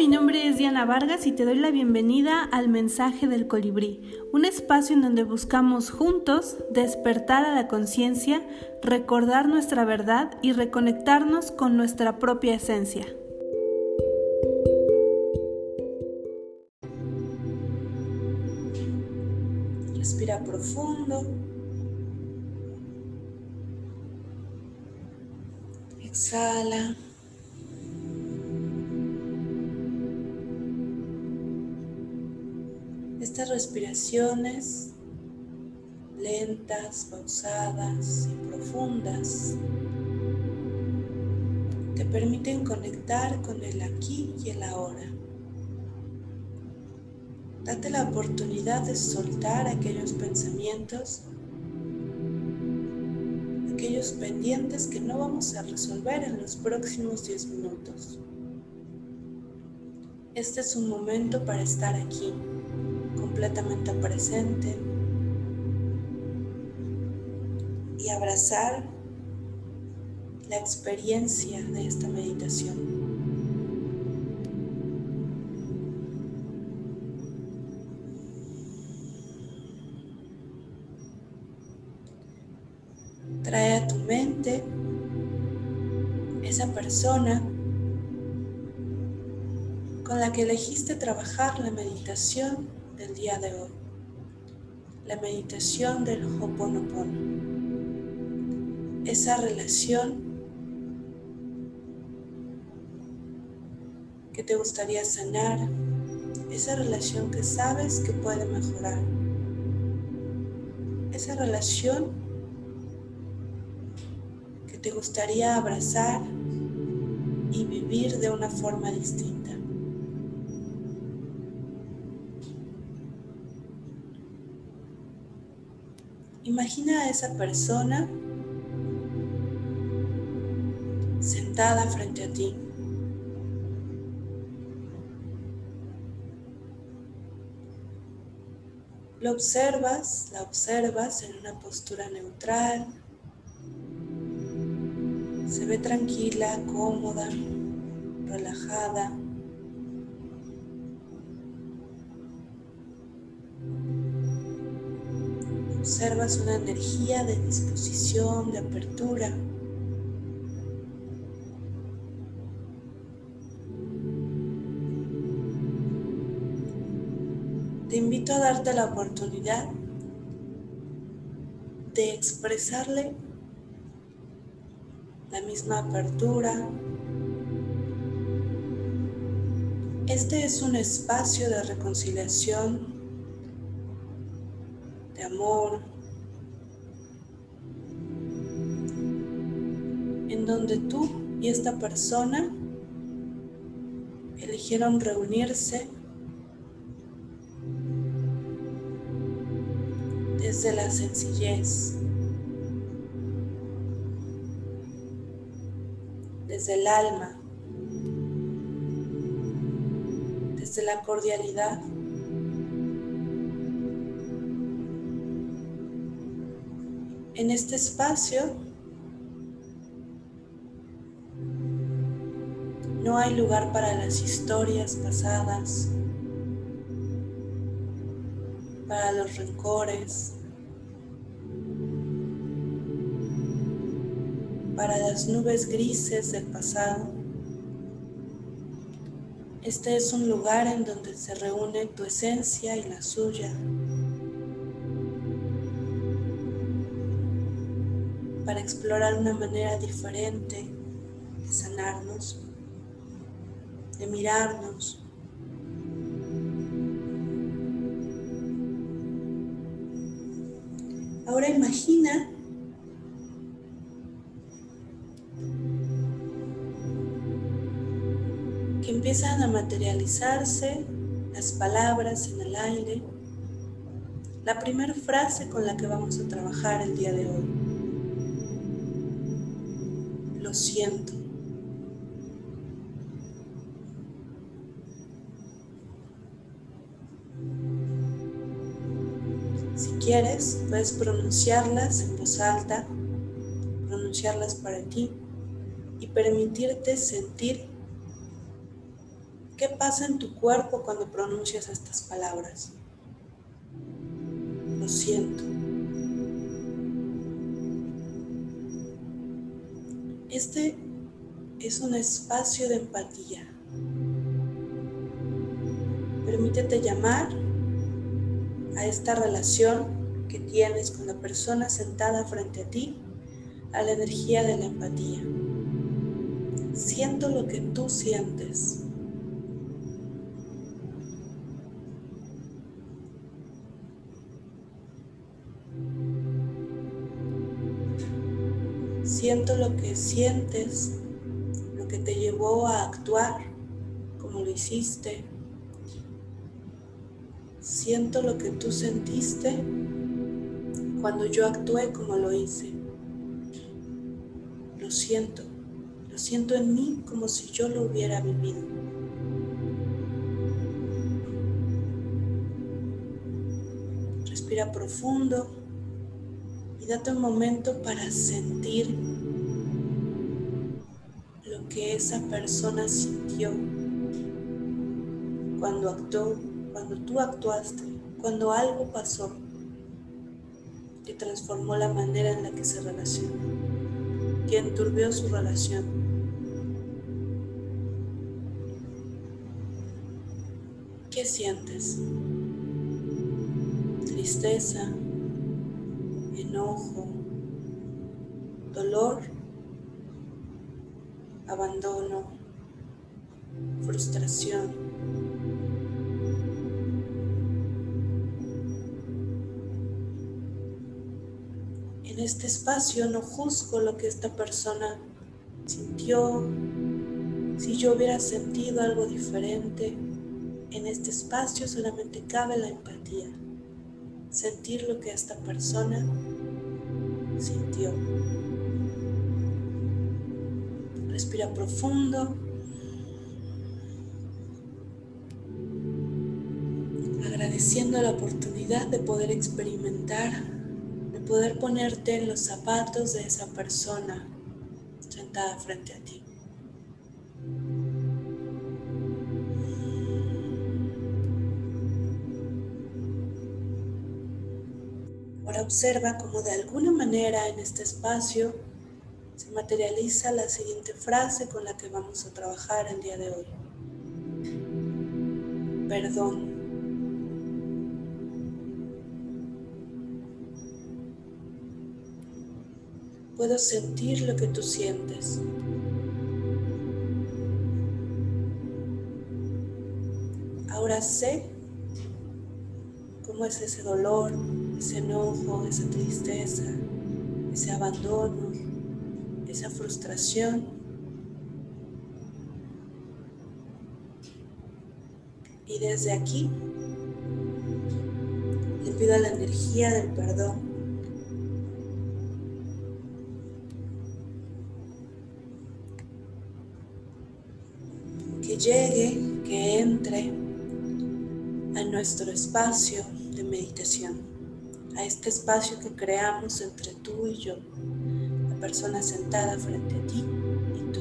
mi nombre es Diana Vargas y te doy la bienvenida al Mensaje del Colibrí, un espacio en donde buscamos juntos despertar a la conciencia, recordar nuestra verdad y reconectarnos con nuestra propia esencia. Respira profundo. Exhala. Estas respiraciones lentas, pausadas y profundas te permiten conectar con el aquí y el ahora. Date la oportunidad de soltar aquellos pensamientos, aquellos pendientes que no vamos a resolver en los próximos 10 minutos. Este es un momento para estar aquí completamente presente y abrazar la experiencia de esta meditación. Trae a tu mente esa persona con la que elegiste trabajar la meditación del día de hoy, la meditación del Hoponopono. Esa relación que te gustaría sanar, esa relación que sabes que puede mejorar, esa relación que te gustaría abrazar y vivir de una forma distinta. Imagina a esa persona sentada frente a ti. Lo observas, la observas en una postura neutral. Se ve tranquila, cómoda, relajada. Observas una energía de disposición, de apertura. Te invito a darte la oportunidad de expresarle la misma apertura. Este es un espacio de reconciliación amor, en donde tú y esta persona eligieron reunirse desde la sencillez, desde el alma, desde la cordialidad. En este espacio no hay lugar para las historias pasadas, para los rencores, para las nubes grises del pasado. Este es un lugar en donde se reúne tu esencia y la suya. Para explorar una manera diferente de sanarnos, de mirarnos. Ahora imagina que empiezan a materializarse las palabras en el aire, la primera frase con la que vamos a trabajar el día de hoy. Siento. Si quieres, puedes pronunciarlas en voz alta, pronunciarlas para ti y permitirte sentir ¿Qué pasa en tu cuerpo cuando pronuncias estas palabras? Lo siento. Este es un espacio de empatía. Permítete llamar a esta relación que tienes con la persona sentada frente a ti a la energía de la empatía. Siento lo que tú sientes. Siento lo que sientes, lo que te llevó a actuar como lo hiciste. Siento lo que tú sentiste cuando yo actué como lo hice. Lo siento, lo siento en mí como si yo lo hubiera vivido. Respira profundo y date un momento para sentir que esa persona sintió cuando actuó, cuando tú actuaste, cuando algo pasó que transformó la manera en la que se relacionó, que enturbió su relación. ¿Qué sientes? Tristeza, enojo, dolor, abandono, frustración. En este espacio no juzgo lo que esta persona sintió, si yo hubiera sentido algo diferente. En este espacio solamente cabe la empatía, sentir lo que esta persona sintió. Respira profundo. Agradeciendo la oportunidad de poder experimentar, de poder ponerte en los zapatos de esa persona sentada frente a ti. Ahora observa cómo de alguna manera en este espacio se materializa la siguiente frase con la que vamos a trabajar el día de hoy. Perdón. Puedo sentir lo que tú sientes. Ahora sé cómo es ese dolor, ese enojo, esa tristeza, ese abandono, esa frustración. Y desde aquí le pido a la energía del perdón que llegue, que entre a nuestro espacio de meditación a este espacio que creamos entre tú y yo, persona sentada frente a ti y tú.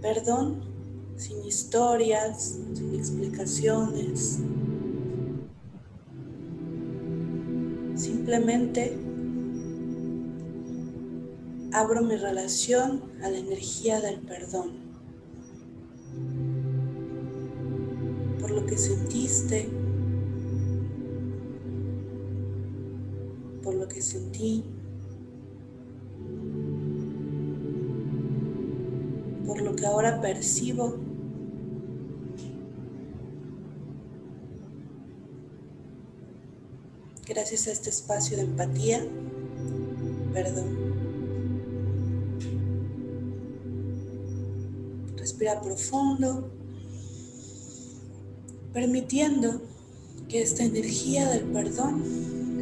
Perdón sin historias, sin explicaciones. Simplemente abro mi relación a la energía del perdón. lo que sentiste, que sentí, por lo que ahora percibo. Gracias a este espacio de empatía, perdón. Respira profundo permitiendo que esta energía del perdón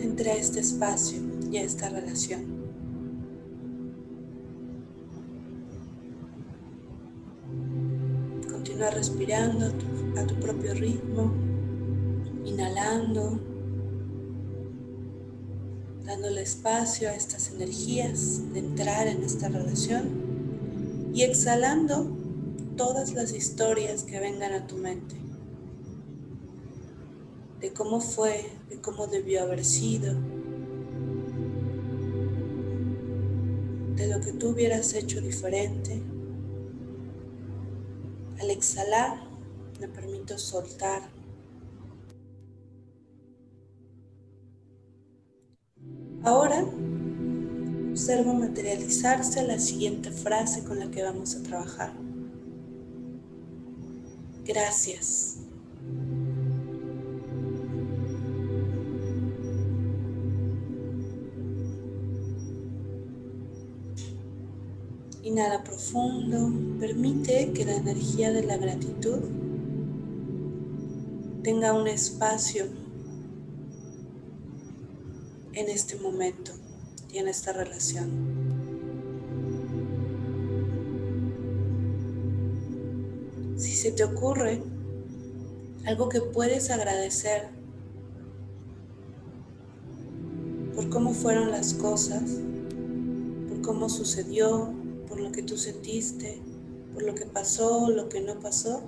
entre a este espacio y a esta relación. Continúa respirando a tu, propio ritmo, inhalando, dándole espacio a estas energías de entrar en esta relación y exhalando todas las historias que vengan a tu mente de cómo fue, de cómo debió haber sido, tú hubieras hecho diferente. Al exhalar, me permito soltar. Ahora observo materializarse la siguiente frase con la que vamos a trabajar. Gracias. Inhala profundo, permite que la energía de la gratitud tenga un espacio en este momento y en esta relación. Si se te ocurre algo que puedes agradecer por cómo fueron las cosas, por cómo sucedió, por lo que tú sentiste, por lo que pasó, lo que no pasó,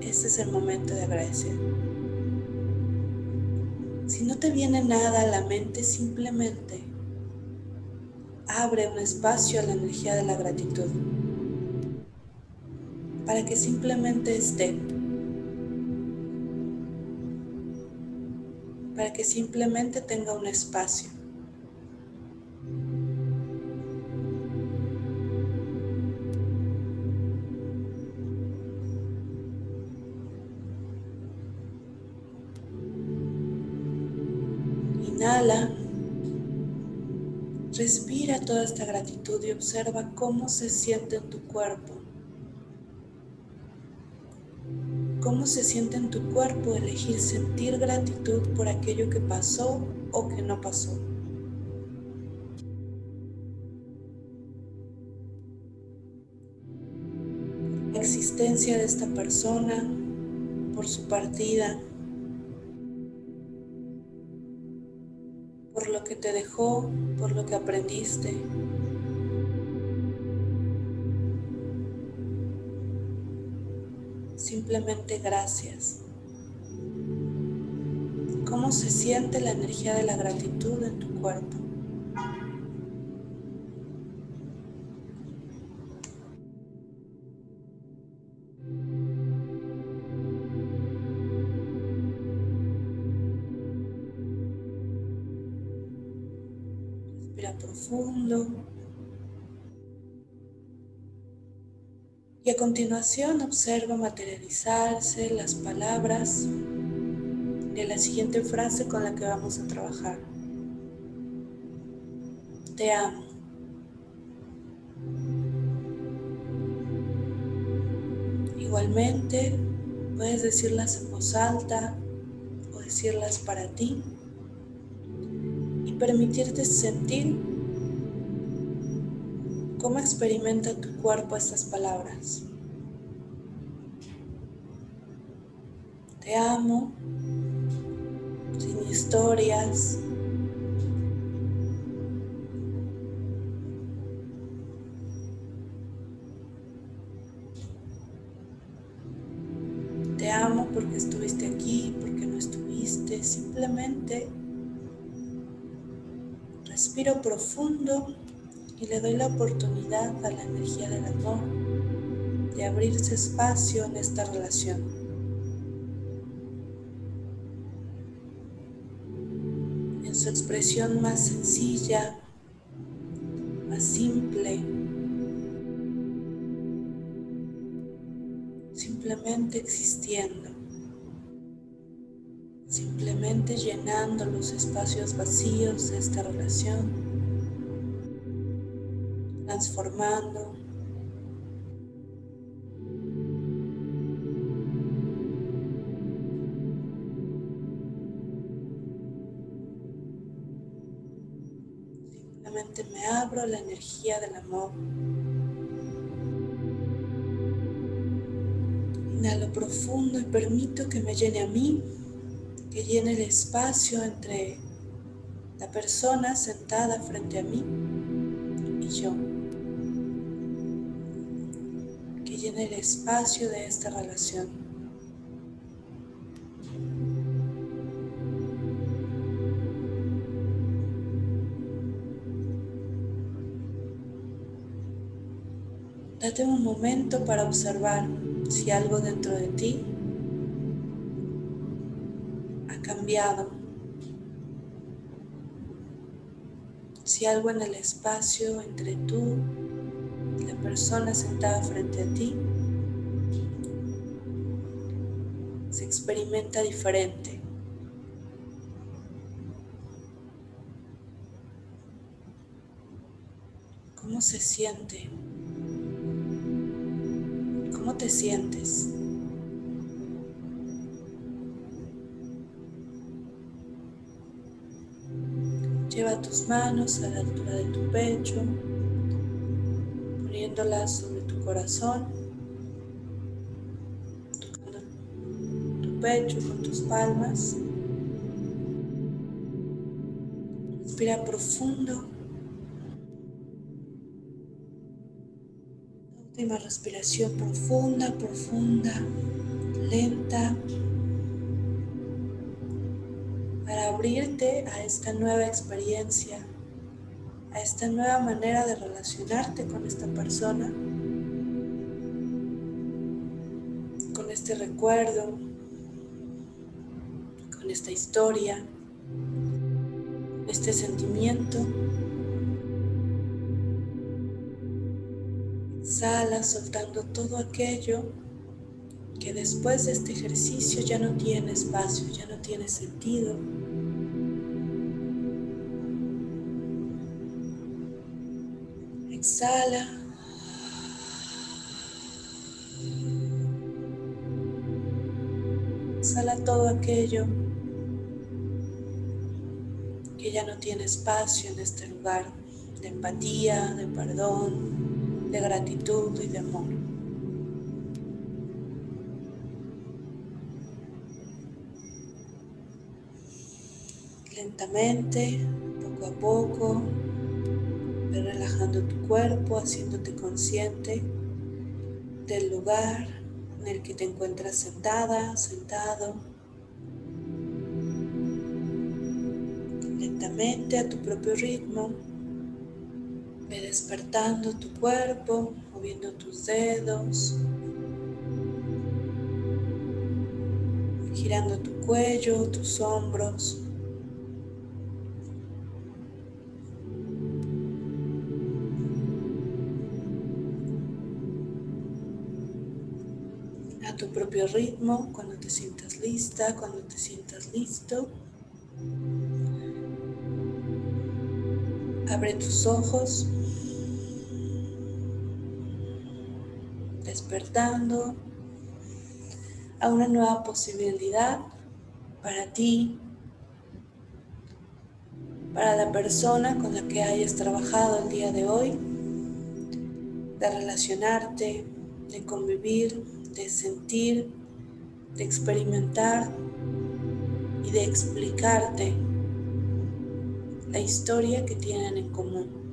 este es el momento de agradecer. Si no te viene nada a la mente, simplemente abre un espacio a la energía de la gratitud para que simplemente esté, para que simplemente tenga un espacio. Inhala. Respira toda esta gratitud y observa cómo se siente en tu cuerpo. Cómo se siente en tu cuerpo elegir sentir gratitud por aquello que pasó o que no pasó. La existencia de esta persona, por su partida, que te dejó, por lo que aprendiste. Simplemente gracias. ¿Cómo se siente la energía de la gratitud en tu cuerpo? Profundo. Y a continuación observa materializarse las palabras de la siguiente frase con la que vamos a trabajar. Te amo. Igualmente, puedes decirlas en voz alta o decirlas para ti permitirte sentir ¿Cómo experimenta tu cuerpo estas palabras? Te amo, sin historias. Respiro profundo y le doy la oportunidad a la energía del amor de abrirse espacio en esta relación. En su expresión más sencilla, más simple, simplemente existiendo, llenando los espacios vacíos de esta relación transformando. Simplemente me abro la energía del amor. Inhalo profundo y permito que me llene a mí, que llene el espacio entre la persona sentada frente a mí y yo. en el espacio de esta relación. Date un momento para observar si algo dentro de ti si algo en el espacio entre tú y la persona sentada frente a ti se experimenta diferente. ¿Cómo se siente? ¿Cómo te sientes? Lleva tus manos a la altura de tu pecho, poniéndolas sobre tu corazón, tocando tu pecho con tus palmas. Respira profundo. Última respiración profunda, profunda, lenta abrirte a esta nueva experiencia, a esta nueva manera de relacionarte con esta persona, con este recuerdo, con esta historia, este sentimiento. Exhala soltando todo aquello que después de este ejercicio ya no tiene espacio, ya no tiene sentido. Exhala. Exhala todo aquello que ya no tiene espacio en este lugar de empatía, de perdón, de gratitud y de amor. Lentamente, poco a poco, relajando tu cuerpo, haciéndote consciente del lugar en el que te encuentras sentada, sentado. Lentamente a tu propio ritmo, ve despertando tu cuerpo, moviendo tus dedos, girando tu cuello, tus hombros. Propio ritmo, cuando te sientas lista, cuando te sientas listo. Abre tus ojos, despertando a una nueva posibilidad para ti, para la persona con la que hayas trabajado el día de hoy, de relacionarte, de convivir, de sentir, de experimentar y de explicarte la historia que tienen en común.